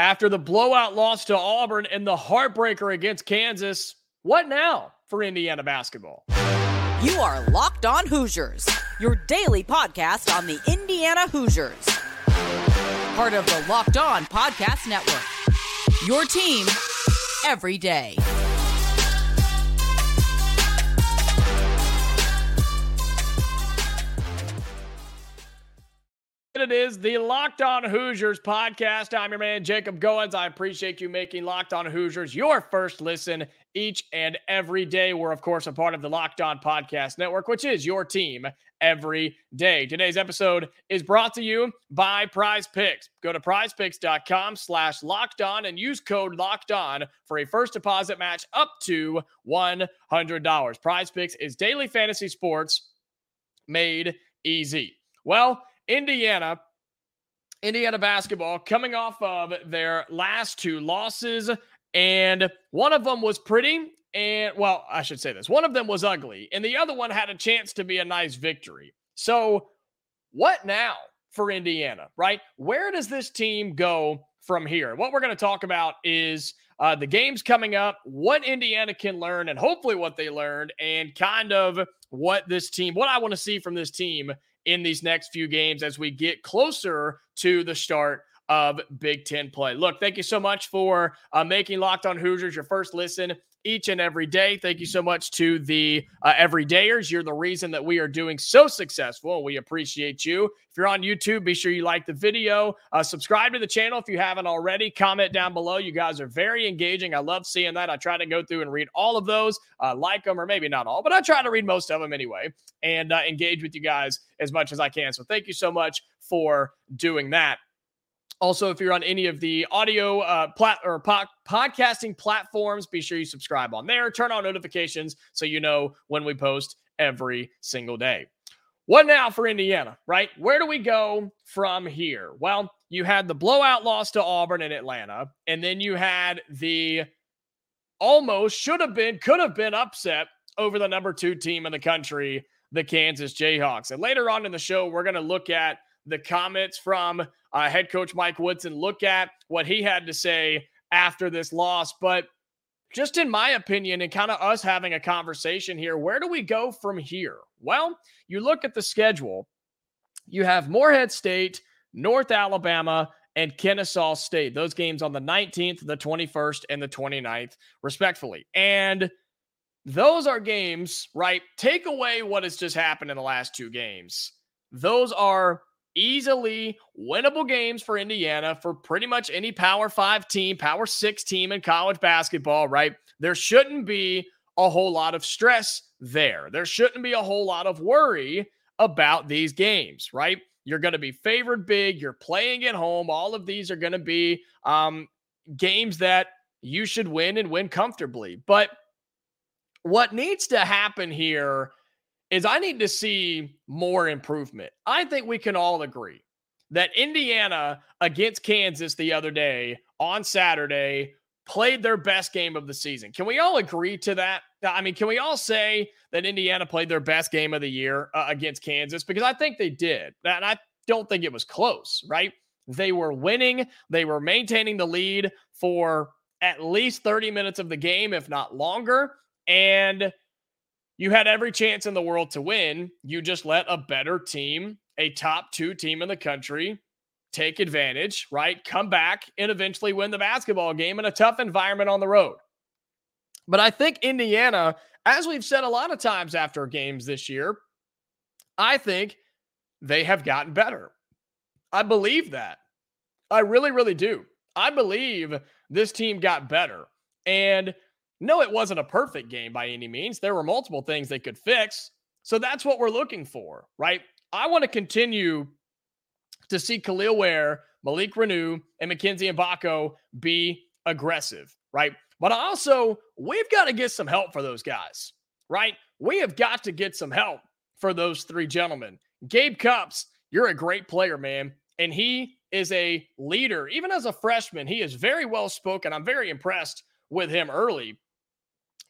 After the blowout loss to Auburn and the heartbreaker against Kansas, what now for Indiana basketball? You are Locked On Hoosiers, your daily podcast on the Indiana Hoosiers. Part of the Locked On Podcast Network. Your team every day. It is the Locked On Hoosiers podcast. I'm your man, Jacob Goins. I appreciate you making Locked On Hoosiers your first listen each and every day. We're, of course, a part of the Locked On Podcast Network, which is your team every day. Today's episode is brought to you by Prize Picks. Go to prizepicks.com slash locked on and use code locked on for a first deposit match up to $100. Prize Picks is daily fantasy sports made easy. Well, Indiana, Indiana basketball coming off of their last two losses, and one of them was pretty. And well, I should say this one of them was ugly, and the other one had a chance to be a nice victory. So, what now for Indiana, right? Where does this team go from here? What we're going to talk about is uh, the games coming up, what Indiana can learn, and hopefully what they learned, and kind of what this team, what I want to see from this team in these next few games as we get closer to the start of Big Ten play. Look, thank you so much for uh, making Locked On Hoosiers your first listen each and every day. Thank you so much to the uh, everydayers. You're the reason that we are doing so successful. We appreciate you. If you're on YouTube, be sure you like the video. Uh, subscribe to the channel if you haven't already. Comment down below. You guys are very engaging. I love seeing that. I try to go through and read all of those, uh, like them, or maybe not all, but I try to read most of them anyway and uh, engage with you guys as much as I can. So thank you so much for doing that. Also, if you're on any of the audio uh, plat or po- podcasting platforms, be sure you subscribe on there. Turn on notifications so you know when we post every single day. What now for Indiana, right? Where do we go from here? Well, you had the blowout loss to Auburn in Atlanta, and then you had the almost should have been, could have been upset over the number two team in the country, the Kansas Jayhawks. And later on in the show, we're going to look at the comments from uh, head coach Mike Woodson, look at what he had to say after this loss. But just in my opinion, and kind of us having a conversation here, where do we go from here? Well, you look at the schedule, you have Morehead State, North Alabama, and Kennesaw State. Those games on the 19th, the 21st, and the 29th, respectfully. And those are games, right? Take away what has just happened in the last two games. Those are easily winnable games for Indiana for pretty much any Power Five team, Power Six team in college basketball, right? There shouldn't be a whole lot of stress there. There shouldn't be a whole lot of worry about these games, right? You're going to be favored big. You're playing at home. All of these are going to be um, games that you should win and win comfortably. But what needs to happen here is I need to see more improvement. I think we can all agree that Indiana against Kansas the other day on Saturday played their best game of the season. Can we all agree to that? I mean, can we all say that Indiana played their best game of the year uh, against Kansas? Because I think they did. And I don't think it was close, right? They were winning, they were maintaining the lead for at least 30 minutes of the game, if not longer. And you had every chance in the world to win. You just let a better team, a top two team in the country, take advantage, right? Come back and eventually win the basketball game in a tough environment on the road. But I think Indiana, as we've said a lot of times after games this year, I think they have gotten better. I believe that. I really, really do. I believe this team got better. And no, it wasn't a perfect game by any means. There were multiple things they could fix. So that's what we're looking for, right? I want to continue to see Kel'el Ware, Malik Reneau, and Mackenzie Mgbako be aggressive, right? But also, we've got to get some help for those guys, right? We have got to get some help for those three gentlemen. Gabe Cupps, you're a great player, man. And he is a leader. Even as a freshman, he is very well spoken. I'm very impressed with him early.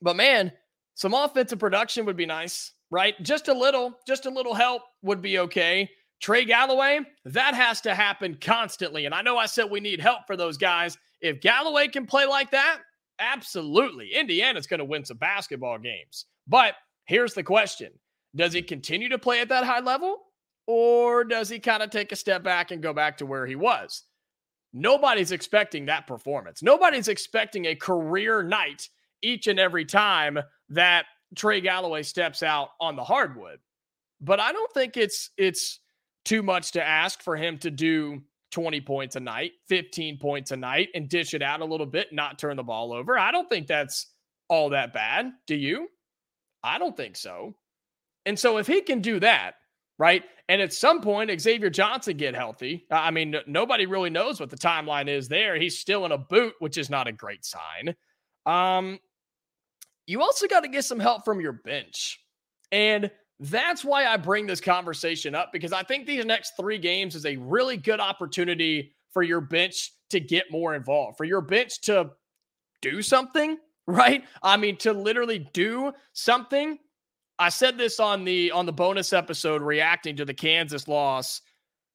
But man, some offensive production would be nice, right? Just a little, just a little help would be okay. Trey Galloway, that has to happen constantly. And I know I said we need help for those guys. If Galloway can play like that, absolutely. Indiana's going to win some basketball games. But here's the question Does he continue to play at that high level? Or does he kind of take a step back and go back to where he was? Nobody's expecting that performance. Nobody's expecting a career night each and every time that Trey Galloway steps out on the hardwood. But I don't think it's it's too much to ask for him to do 20 points a night, 15 points a night, and dish it out a little bit, not turn the ball over. I don't think that's all that bad. Do you? I don't think so. And so if he can do that, right? And at some point, Xavier Johnson get healthy. I mean, nobody really knows what the timeline is there. He's still in a boot, which is not a great sign. Um, you also got to get some help from your bench. And that's why I bring this conversation up because I think these next three games is a really good opportunity for your bench to get more involved, for your bench to do something, right? I mean, to literally do something. I said this on the on the bonus episode reacting to the Kansas loss.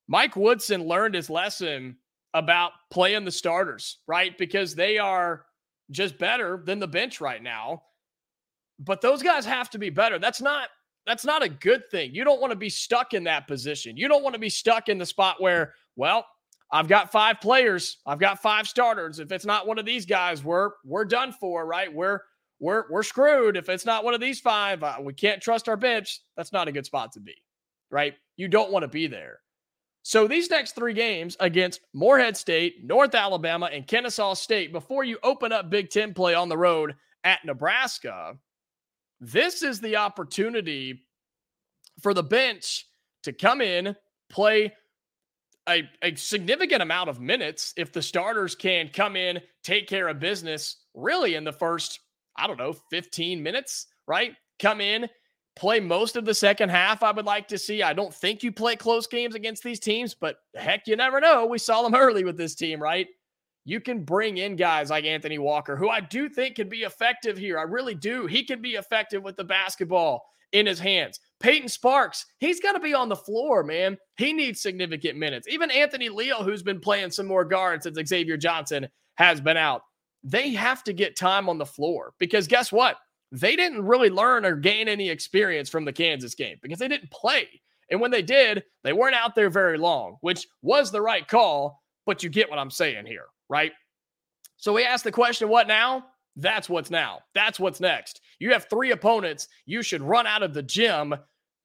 Mike Woodson learned his lesson about playing the starters, right? Because they are just better than the bench right now. But those guys have to be better. That's not that's not a good thing. You don't want to be stuck in that position. You don't want to be stuck in the spot where, well, I've got five players. I've got five starters. If it's not one of these guys, we're we're done for, right? We're we're we're screwed. If it's not one of these five, uh, we can't trust our bench. That's not a good spot to be, right? You don't want to be there. So these next three games against Morehead State, North Alabama, and Kennesaw State, before you open up Big Ten play on the road at Nebraska, this is the opportunity for the bench to come in, play a, a significant amount of minutes if the starters can come in, take care of business really in the first, I don't know, 15 minutes, right? Come in, play most of the second half. I would like to see. I don't think you play close games against these teams, but heck, you never know. We saw them early with this team, right? You can bring in guys like Anthony Walker, who I do think can be effective here. I really do. He can be effective with the basketball in his hands. Peyton Sparks, he's got to be on the floor, man. He needs significant minutes. Even Anthony Leal, who's been playing some more guards since Xavier Johnson has been out, they have to get time on the floor because guess what? They didn't really learn or gain any experience from the Kansas game because they didn't play. And when they did, they weren't out there very long, which was the right call, but you get what I'm saying here right? So we asked the question, what now? That's what's now. That's what's next. You have three opponents. You should run out of the gym,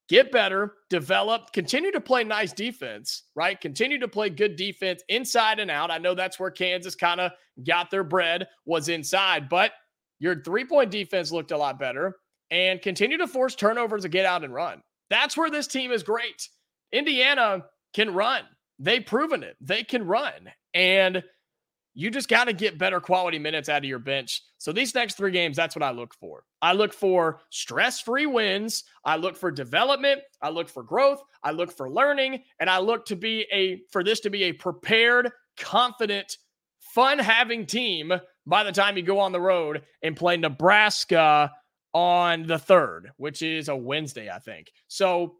get better, develop, continue to play nice defense, right? Continue to play good defense inside and out. I know that's where Kansas kind of got their bread was inside, but your three point defense looked a lot better and continue to force turnovers to get out and run. That's where this team is great. Indiana can run. They've proven it. They can run. And you just got to get better quality minutes out of your bench. So these next three games, that's what I look for. I look for stress free wins. I look for development. I look for growth. I look for learning. And I look to be a, for this to be a prepared, confident, fun having team by the time you go on the road and play Nebraska on the third, which is a Wednesday, I think. So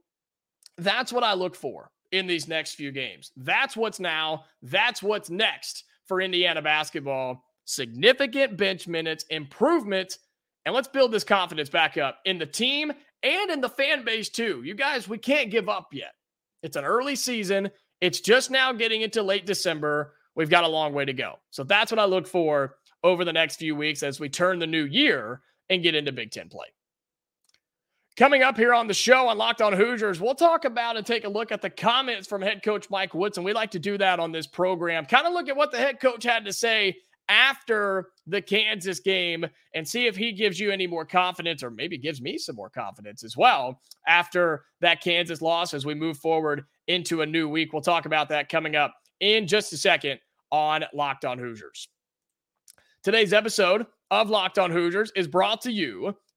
that's what I look for in these next few games. That's what's now. That's what's next for Indiana basketball. Significant bench minutes, improvement, and let's build this confidence back up in the team and in the fan base too. You guys, we can't give up yet. It's an early season. It's just now getting into late December. We've got a long way to go. So that's what I look for over the next few weeks as we turn the new year and get into Big Ten play. Coming up here on the show on Locked On Hoosiers, we'll talk about and take a look at the comments from head coach Mike Woodson. We like to do that on this program. Kind of look at what the head coach had to say after the Kansas game and see if he gives you any more confidence or maybe gives me some more confidence as well after that Kansas loss as we move forward into a new week. We'll talk about that coming up in just a second on Locked On Hoosiers. Today's episode of Locked On Hoosiers is brought to you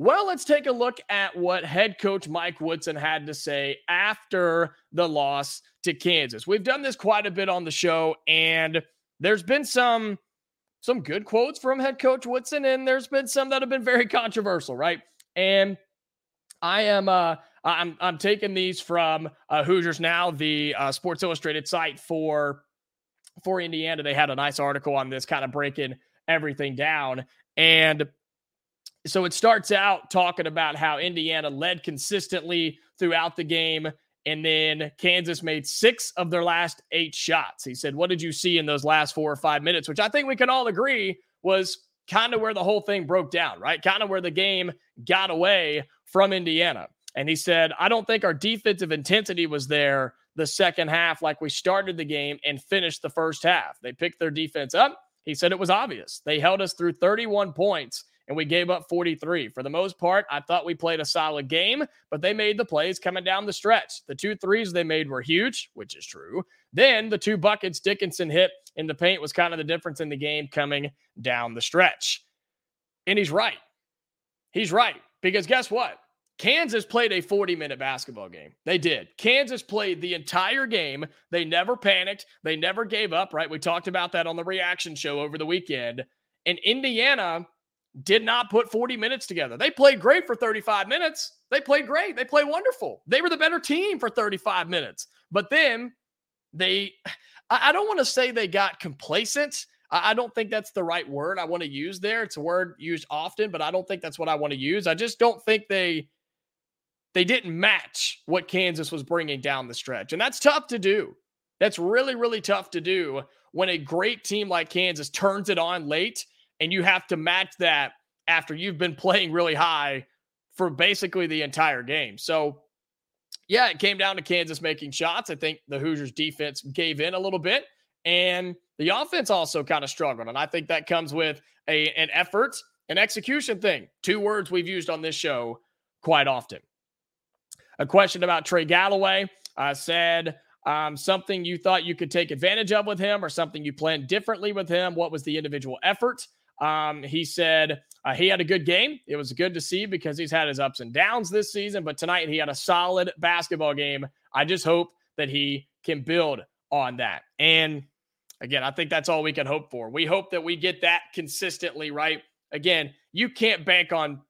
Well, let's take a look at what head coach Mike Woodson had to say after the loss to Kansas. We've done this quite a bit on the show, and there's been some some good quotes from head coach Woodson, and there's been some that have been very controversial, right? And I am uh I'm I'm taking these from uh, Hoosiers Now, the uh, Sports Illustrated site for for Indiana. They had a nice article on this, kind of breaking everything down, and so it starts out talking about how Indiana led consistently throughout the game. And then Kansas made six of their last eight shots. He said, What did you see in those last four or five minutes? Which I think we can all agree was kind of where the whole thing broke down, right? Kind of where the game got away from Indiana. And he said, I don't think our defensive intensity was there the second half like we started the game and finished the first half. They picked their defense up. He said it was obvious. They held us through 31 points and we gave up 43. For the most part, I thought we played a solid game, but they made the plays coming down the stretch. The two threes they made were huge, which is true. Then the two buckets Dickinson hit in the paint was kind of the difference in the game coming down the stretch. And he's right. He's right. Because guess what? Kansas played a 40 minute basketball game. They did. Kansas played the entire game. They never panicked. They never gave up, right? We talked about that on the reaction show over the weekend. And Indiana did not put 40 minutes together. They played great for 35 minutes. They played great. They played wonderful. They were the better team for 35 minutes. But then they, I don't want to say they got complacent. I don't think that's the right word I want to use there. It's a word used often, but I don't think that's what I want to use. I just don't think they they didn't match what Kansas was bringing down the stretch. And that's tough to do. That's really really tough to do when a great team like Kansas turns it on late and you have to match that after you've been playing really high for basically the entire game. So, yeah, it came down to Kansas making shots. I think the Hoosiers defense gave in a little bit, and the offense also kind of struggled. And I think that comes with a an effort, an execution thing. Two words we've used on this show quite often. A question about Trey Galloway. I said um, something you thought you could take advantage of with him, or something you planned differently with him. What was the individual effort? Um, he said uh, he had a good game. It was good to see because he's had his ups and downs this season, but tonight he had a solid basketball game. I just hope that he can build on that. And again, I think that's all we can hope for. We hope that we get that consistently, right? Again, you can't bank on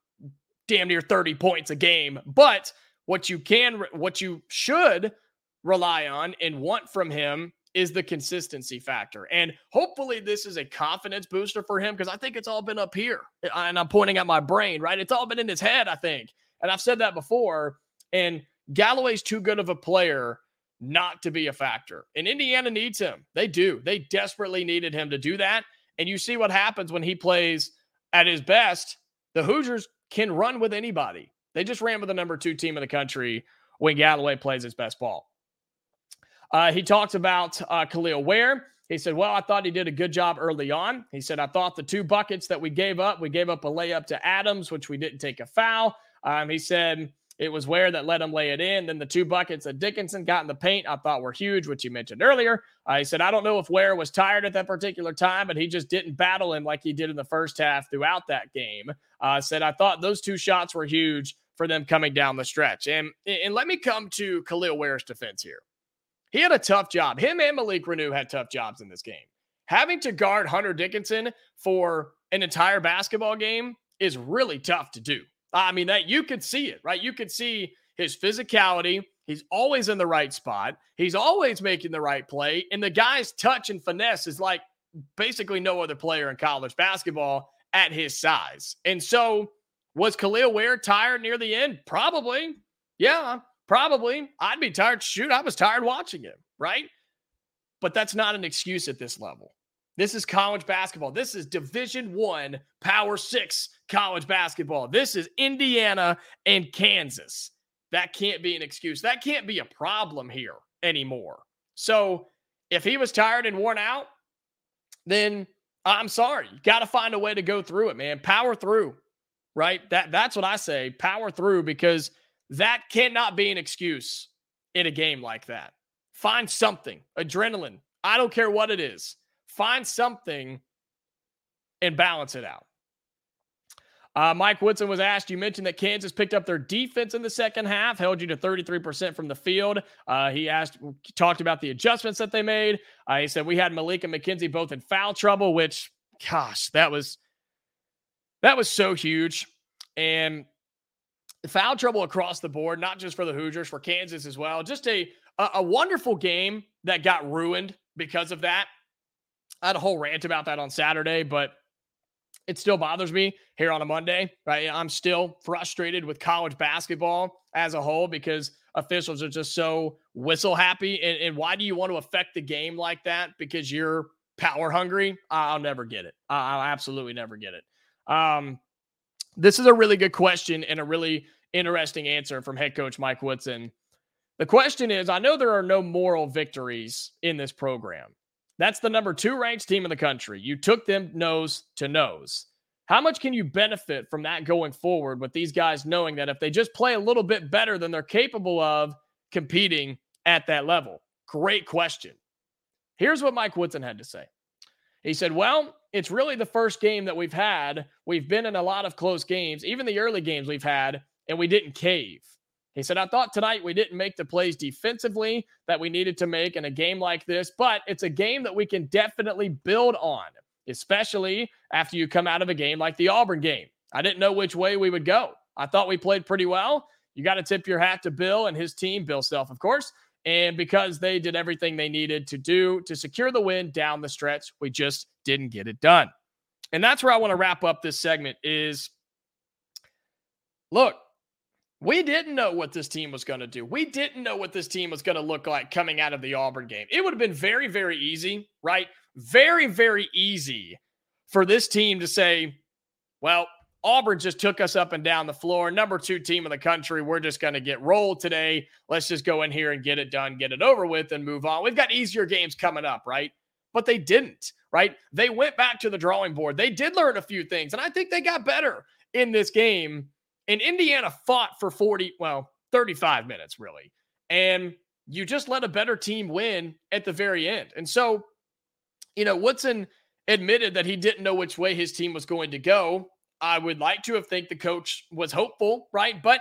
damn near 30 points a game, but what you can, what you should rely on and want from him is the consistency factor. And hopefully, this is a confidence booster for him because I think it's all been up here. And I'm pointing at my brain, right? It's all been in his head, I think. And I've said that before. And Galloway's too good of a player not to be a factor. And Indiana needs him. They do. They desperately needed him to do that. And you see what happens when he plays at his best. The Hoosiers can run with anybody. They just ran with the number two team in the country when Galloway plays his best ball. Uh, he talked about uh, Kel'el Ware. He said, Well, I thought he did a good job early on. He said, I thought the two buckets that we gave up, we gave up a layup to Adams, which we didn't take a foul. Um, he said, it was Ware that let him lay it in. Then the two buckets that Dickinson got in the paint, I thought were huge, which you mentioned earlier. Uh, he said, I don't know if Ware was tired at that particular time, but he just didn't battle him like he did in the first half throughout that game. Uh, said, I thought those two shots were huge for them coming down the stretch. And, and let me come to Kel'el Ware's defense here. He had a tough job. Him and Malik Reneau had tough jobs in this game. Having to guard Hunter Dickinson for an entire basketball game is really tough to do. I mean, that you could see it, right? You could see his physicality, He's always in the right spot. He's always making the right play. And the guy's touch and finesse is like basically no other player in college basketball at his size. And so was Kel'el Ware tired near the end? Probably. Yeah, probably. I'd be tired. Shoot, I was tired watching him, right? But that's not an excuse at this level. This is college basketball. This is Division 1 Power 6 college basketball. This is Indiana and Kansas. That can't be an excuse. That can't be a problem here anymore. So, if he was tired and worn out, then I'm sorry. You got to find a way to go through it, man. Power through. Right? That that's what I say. Power through because that cannot be an excuse in a game like that. Find something. Adrenaline. I don't care what it is. Find something and balance it out. Uh, Mike Woodson was asked, you mentioned that Kansas picked up their defense in the second half, held you to 33% from the field. Uh, he asked, talked about the adjustments that they made. Uh, he said, we had Malik and Mackenzie both in foul trouble, which, gosh, that was, that was so huge. And foul trouble across the board, not just for the Hoosiers, for Kansas as well. Just a, a, wonderful game that got ruined because of that. I had a whole rant about that on Saturday, but it still bothers me here on a Monday, right? I'm still frustrated with college basketball as a whole because officials are just so whistle happy. And, and why do you want to affect the game like that? Because you're power hungry? I'll never get it. I'll absolutely never get it. Um, this is a really good question and a really interesting answer from head coach Mike Woodson. The question is I know there are no moral victories in this program. That's the number two ranked team in the country. You took them nose to nose. How much can you benefit from that going forward with these guys knowing that if they just play a little bit better than they're capable of competing at that level? Great question. Here's what Mike Woodson had to say. He said, Well, it's really the first game that we've had. We've been in a lot of close games, even the early games we've had, and we didn't cave. He said, I thought tonight we didn't make the plays defensively that we needed to make in a game like this, but it's a game that we can definitely build on, especially after you come out of a game like the Auburn game. I didn't know which way we would go. I thought we played pretty well. You got to tip your hat to Bill and his team, Bill Self, of course. And because they did everything they needed to do to secure the win down the stretch, we just didn't get it done. And that's where I want to wrap up this segment is look, we didn't know what this team was going to do. We didn't know what this team was going to look like coming out of the Auburn game. It would have been very, very easy, right? Very, very easy for this team to say, well, Auburn just took us up and down the floor. Number two team in the country. We're just going to get rolled today. Let's just go in here and get it done, get it over with, and move on. We've got easier games coming up, right? But they didn't, right? They went back to the drawing board. They did learn a few things, and I think they got better in this game and Indiana fought for 40, well, 35 minutes, really. And you just let a better team win at the very end. And so, you know, Woodson admitted that he didn't know which way his team was going to go. I would like to have think the coach was hopeful, right? But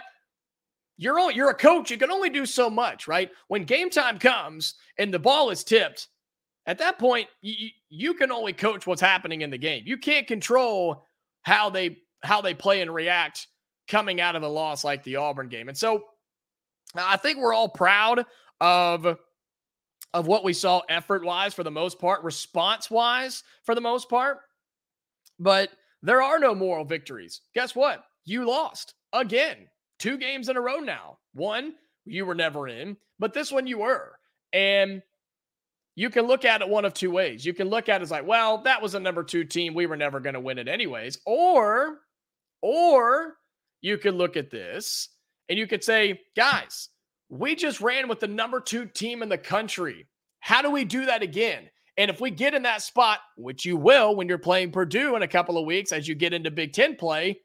you're all, you're a coach. You can only do so much, right? When game time comes and the ball is tipped, at that point, you, you can only coach what's happening in the game. You can't control how they how they play and react coming out of a loss like the Auburn game. And so I think we're all proud of of what we saw effort wise for the most part, response wise for the most part. But there are no moral victories. Guess what? You lost again. Two games in a row now. One, you were never in, but this one you were. And you can look at it one of two ways. You can look at it as like, well, that was a number two team. We were never going to win it anyways. Or, or you could look at this and you could say, guys, we just ran with the number two team in the country. How do we do that again? And if we get in that spot, which you will when you're playing Purdue in a couple of weeks as you get into Big Ten play,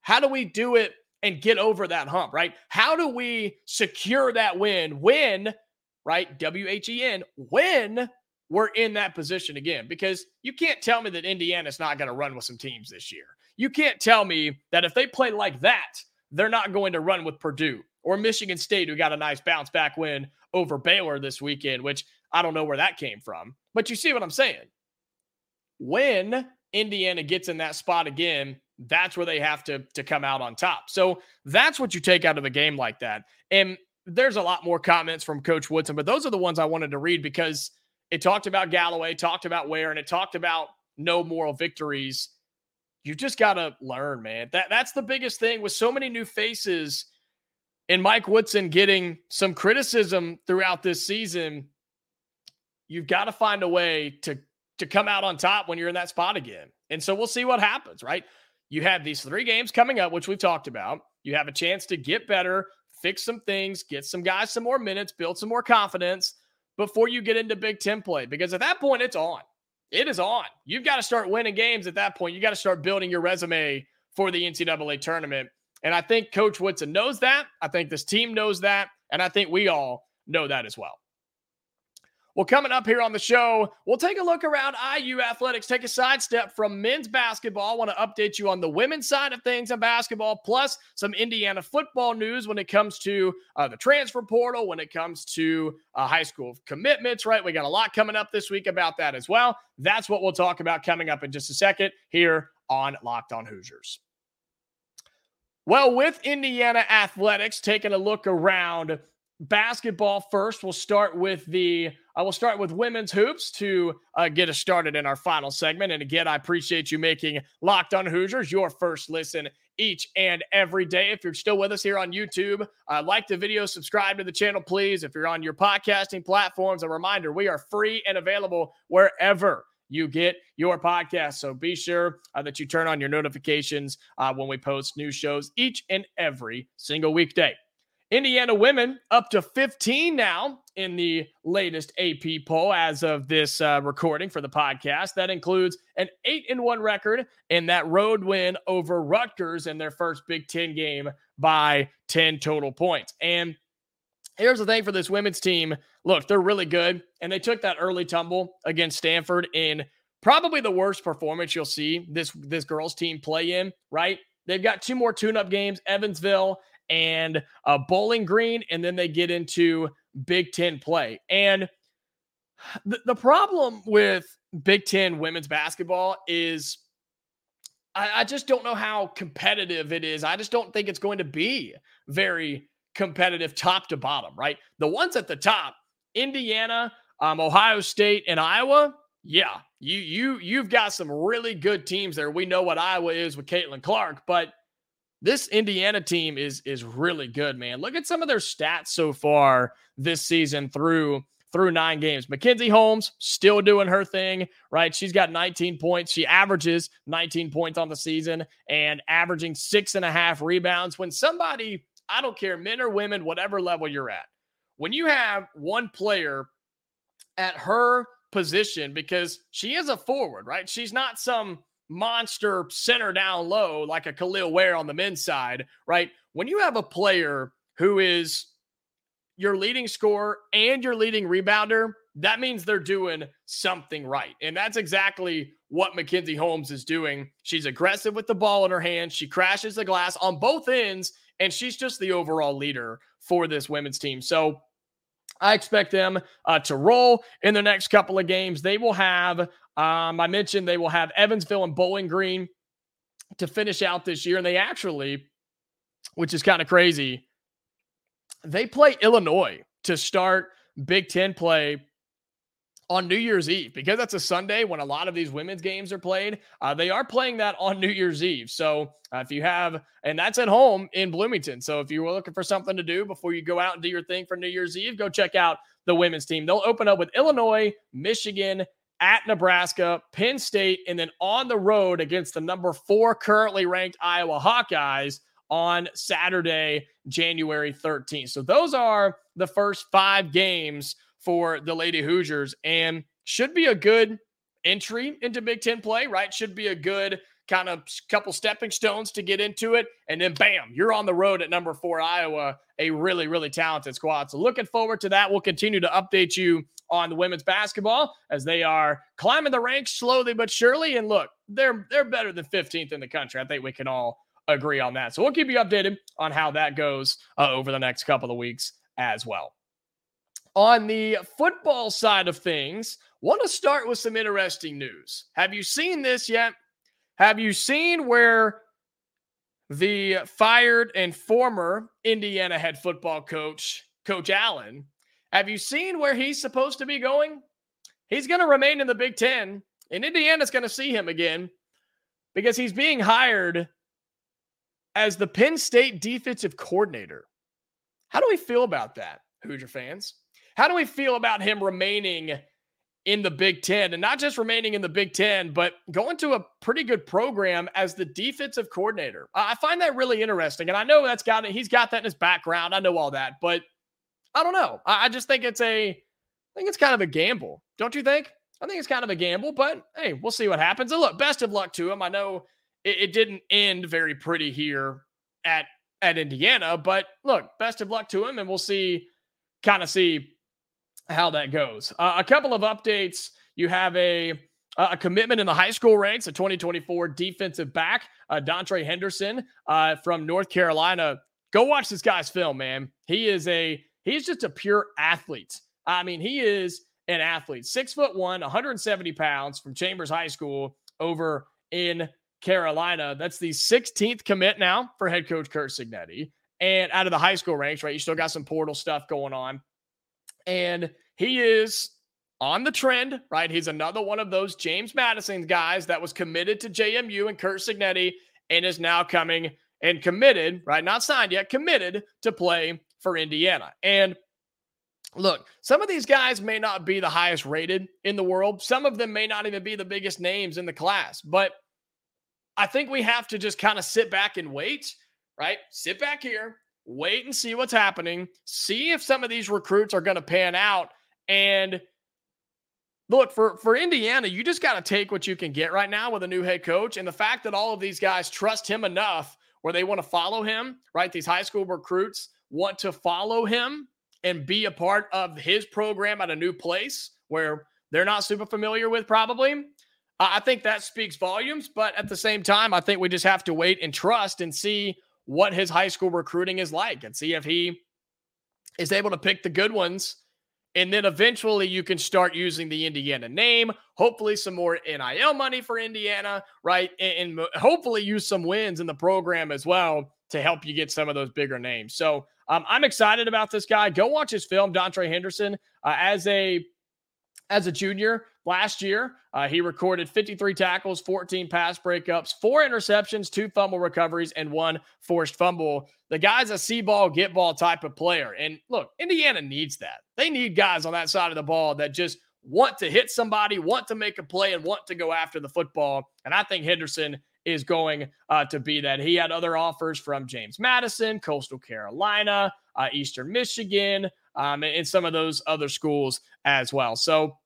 how do we do it and get over that hump, right? How do we secure that win when, right? W H E N, when we're in that position again? Because you can't tell me that Indiana's not going to run with some teams this year. You can't tell me that if they play like that, they're not going to run with Purdue or Michigan State, who got a nice bounce back win over Baylor this weekend, which I don't know where that came from. But you see what I'm saying? When Indiana gets in that spot again, that's where they have to, to come out on top. So that's what you take out of a game like that. And there's a lot more comments from Coach Woodson, but those are the ones I wanted to read because it talked about Galloway, talked about Ware, and it talked about no moral victories. You just got to learn, man. That that's the biggest thing with so many new faces and Mike Woodson getting some criticism throughout this season. You've got to find a way to to come out on top when you're in that spot again. And so we'll see what happens, right? You have these three games coming up, which we've talked about. You have a chance to get better, fix some things, get some guys some more minutes, build some more confidence before you get into Big Ten play. Because at that point, it's on. It is on. You've got to start winning games at that point. You got to start building your resume for the NCAA tournament. And I think Coach Woodson knows that. I think this team knows that. And I think we all know that as well. Well, coming up here on the show, we'll take a look around IU athletics, take a sidestep from men's basketball. I want to update you on the women's side of things in basketball, plus some Indiana football news when it comes to uh, the transfer portal, when it comes to uh, high school commitments, right? We got a lot coming up this week about that as well. That's what we'll talk about coming up in just a second here on Locked On Hoosiers. Well, with Indiana athletics, taking a look around basketball first. We'll start with the I will start with women's hoops to uh, get us started in our final segment. And again, I appreciate you making Locked On Hoosiers your first listen each and every day. If you're still with us here on YouTube, uh, like the video, subscribe to the channel, please. If you're on your podcasting platforms, a reminder we are free and available wherever you get your podcast. So be sure uh, that you turn on your notifications uh, when we post new shows each and every single weekday. Indiana women up to 15 now in the latest AP poll as of this uh, recording for the podcast. That includes an 8 and 1 record and that road win over Rutgers in their first Big 10 game by 10 total points. And here's the thing for this women's team. Look, they're really good and they took that early tumble against Stanford in probably the worst performance you'll see this this girls team play in, right? They've got two more tune-up games, Evansville and uh, Bowling Green, and then they get into Big Ten play. And the, the problem with Big Ten women's basketball is I, I just don't know how competitive it is. I just don't think it's going to be very competitive top to bottom, right? The ones at the top, Indiana, um, Ohio State, and Iowa, yeah, you you you've got some really good teams there. We know what Iowa is with Caitlin Clark, but this Indiana team is is really good, man. Look at some of their stats so far this season through through nine games. Mackenzie Holmes still doing her thing, right? She's got 19 points. She averages 19 points on the season and averaging six and a half rebounds. When somebody, I don't care, men or women, whatever level you're at, when you have one player at her position, because she is a forward, right? She's not some monster center down low like a Kel'el Ware on the men's side, right? When you have a player who is your leading scorer and your leading rebounder, that means they're doing something right. And that's exactly what Mackenzie Holmes is doing. She's aggressive with the ball in her hand. She crashes the glass on both ends, and she's just the overall leader for this women's team. So I expect them uh, to roll in the next couple of games. They will have, um, I mentioned, they will have Evansville and Bowling Green to finish out this year. And they actually, which is kind of crazy, they play Illinois to start Big Ten play on New Year's Eve because that's a Sunday when a lot of these women's games are played. Uh, they are playing that on New Year's Eve. So uh, if you have, and that's at home in Bloomington. So if you were looking for something to do before you go out and do your thing for New Year's Eve, go check out the women's team. They'll open up with Illinois, Michigan, at Nebraska, Penn State, and then on the road against the number four currently ranked Iowa Hawkeyes on Saturday, January 13th. So those are the first five games for the Lady Hoosiers and should be a good entry into Big Ten play, right? Should be a good kind of couple stepping stones to get into it. And then bam, you're on the road at number four, Iowa, a really, really talented squad. So looking forward to that. We'll continue to update you on the women's basketball as they are climbing the ranks slowly but surely. And look, they're they're better than 15th in the country. I think we can all agree on that. So we'll keep you updated on how that goes uh, over the next couple of weeks as well. On the football side of things, want to start with some interesting news. Have you seen this yet? Have you seen where the fired and former Indiana head football coach Coach Allen, have you seen where he's supposed to be going? He's going to remain in the Big Ten, and Indiana's going to see him again because he's being hired as the Penn State defensive coordinator. How do we feel about that, Hoosier fans? How do we feel about him remaining in the Big Ten and not just remaining in the Big Ten, but going to a pretty good program as the defensive coordinator? I find that really interesting. And I know that's got it, he's got that in his background. I know all that, but I don't know. I just think it's a, I think it's kind of a gamble. Don't you think? I think it's kind of a gamble, but hey, we'll see what happens. And look, best of luck to him. I know it, it didn't end very pretty here at at Indiana, but look, best of luck to him, and we'll see, kind of see how that goes. Uh, a couple of updates. You have a a commitment in the high school ranks, a 2024 defensive back, uh, Dontre Henderson uh, from North Carolina. Go watch this guy's film, man. He is a he's just a pure athlete. I mean, he is an athlete, six foot one, 170 pounds from Chambers High School over in Carolina. That's the 16th commit now for head coach Curt Cignetti. And out of the high school ranks, right? You still got some portal stuff going on. And he is on the trend, right? He's another one of those James Madison guys that was committed to JMU and Curt Cignetti and is now coming and committed, right? Not signed yet, committed to play for Indiana. And look, some of these guys may not be the highest rated in the world. Some of them may not even be the biggest names in the class, but I think we have to just kind of sit back and wait, right? Sit back here, wait and see what's happening, see if some of these recruits are going to pan out. And look, for, for Indiana, you just got to take what you can get right now with a new head coach. And the fact that all of these guys trust him enough where they want to follow him, right? These high school recruits want to follow him and be a part of his program at a new place where they're not super familiar with, probably. I think that speaks volumes. But at the same time, I think we just have to wait and trust and see what his high school recruiting is like and see if he is able to pick the good ones. And then eventually you can start using the Indiana name, hopefully some more NIL money for Indiana, right? And, and hopefully use some wins in the program as well to help you get some of those bigger names. So um, I'm excited about this guy. Go watch his film, Dontre Henderson, uh, as a as a junior last year. Uh, he recorded 53 tackles, 14 pass breakups, four interceptions, two fumble recoveries, and one forced fumble. The guy's a see ball, get ball type of player. And look, Indiana needs that. They need guys on that side of the ball that just want to hit somebody, want to make a play, and want to go after the football. And I think Henderson is going uh, to be that. He had other offers from James Madison, Coastal Carolina, uh, Eastern Michigan, um, and some of those other schools as well. So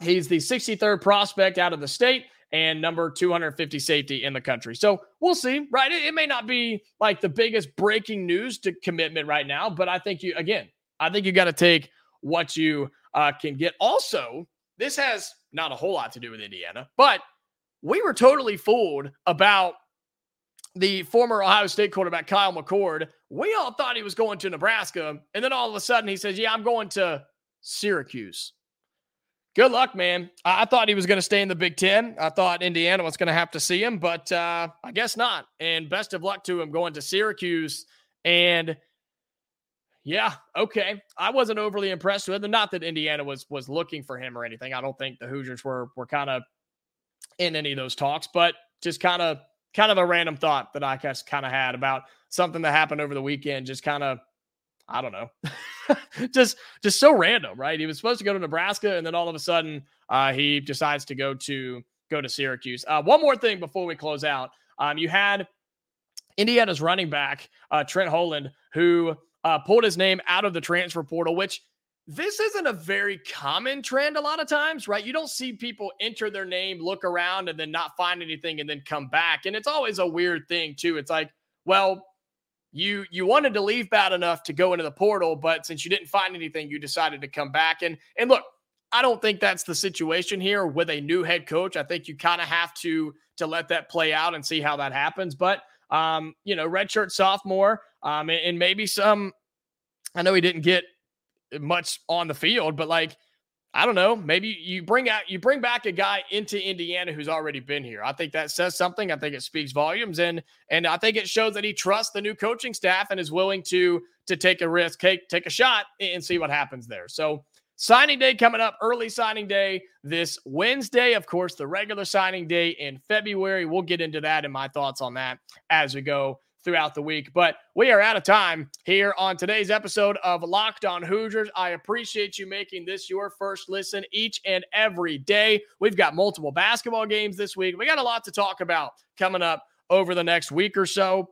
he's the 63rd prospect out of the state and number 250 safety in the country. So we'll see, right? It, it, may not be like the biggest breaking news to commitment right now, but I think you, again, I think you got to take what you uh, can get. Also, this has not a whole lot to do with Indiana, but we were totally fooled about the former Ohio State quarterback Kyle McCord, we all thought he was going to Nebraska. And then all of a sudden he says, Yeah, I'm going to Syracuse. Good luck, man. I, thought he was going to stay in the Big Ten. I thought Indiana was going to have to see him, but uh, I guess not. And best of luck to him going to Syracuse. And yeah, okay. I wasn't overly impressed with him. Not that Indiana was was looking for him or anything. I don't think the Hoosiers were were kind of in any of those talks, but just kind of kind of a random thought that I guess kind of had about something that happened over the weekend. Just kind of, I don't know, just just so random, right? He was supposed to go to Nebraska, and then all of a sudden, uh, he decides to go to go to Syracuse. Uh, one more thing before we close out, um, you had Indiana's running back uh, Trent Howland, who uh, pulled his name out of the transfer portal, which this isn't a very common trend a lot of times, right? You don't see people enter their name, look around, and then not find anything and then come back. And it's always a weird thing, too. It's like, well, you you wanted to leave bad enough to go into the portal, but since you didn't find anything, you decided to come back. And and look, I don't think that's the situation here with a new head coach. I think you kind of have to to let that play out and see how that happens. But um, you know, redshirt sophomore, um, and, and maybe some. I know he didn't get much on the field, but like I don't know. Maybe you bring out you bring back a guy into Indiana who's already been here. I think that says something. I think it speaks volumes, and and I think it shows that he trusts the new coaching staff and is willing to to take a risk, take take a shot, and see what happens there. So signing day coming up, early signing day this Wednesday. Of course, the regular signing day in February. We'll get into that and my thoughts on that as we go throughout the week. But we are out of time here on today's episode of Locked On Hoosiers. I appreciate you making this your first listen each and every day. We've got multiple basketball games this week. We got a lot to talk about coming up over the next week or so.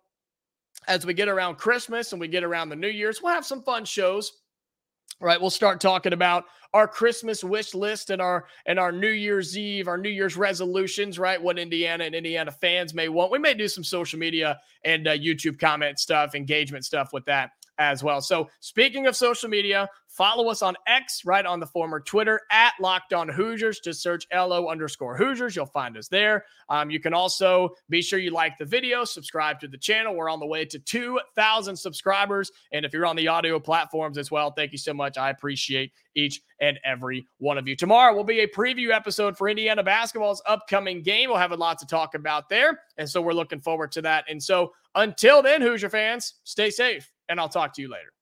As we get around Christmas and we get around the New Year's, we'll have some fun shows right we'll start talking about our christmas wish list and our and our new year's eve our new year's resolutions right? What indiana and indiana fans may want. We may do some social media and uh, youtube comment stuff engagement stuff with that as well so speaking of social media Follow us on X, right on the former Twitter at Locked On Hoosiers. Just search LO underscore Hoosiers. You'll find us there. Um, you can also be sure you like the video, subscribe to the channel. We're on the way to 2,000 subscribers. And if you're on the audio platforms as well, thank you so much. I appreciate each and every one of you. Tomorrow will be a preview episode for Indiana basketball's upcoming game. We'll have a lot to talk about there. And so we're looking forward to that. And so until then, Hoosier fans, stay safe, and I'll talk to you later.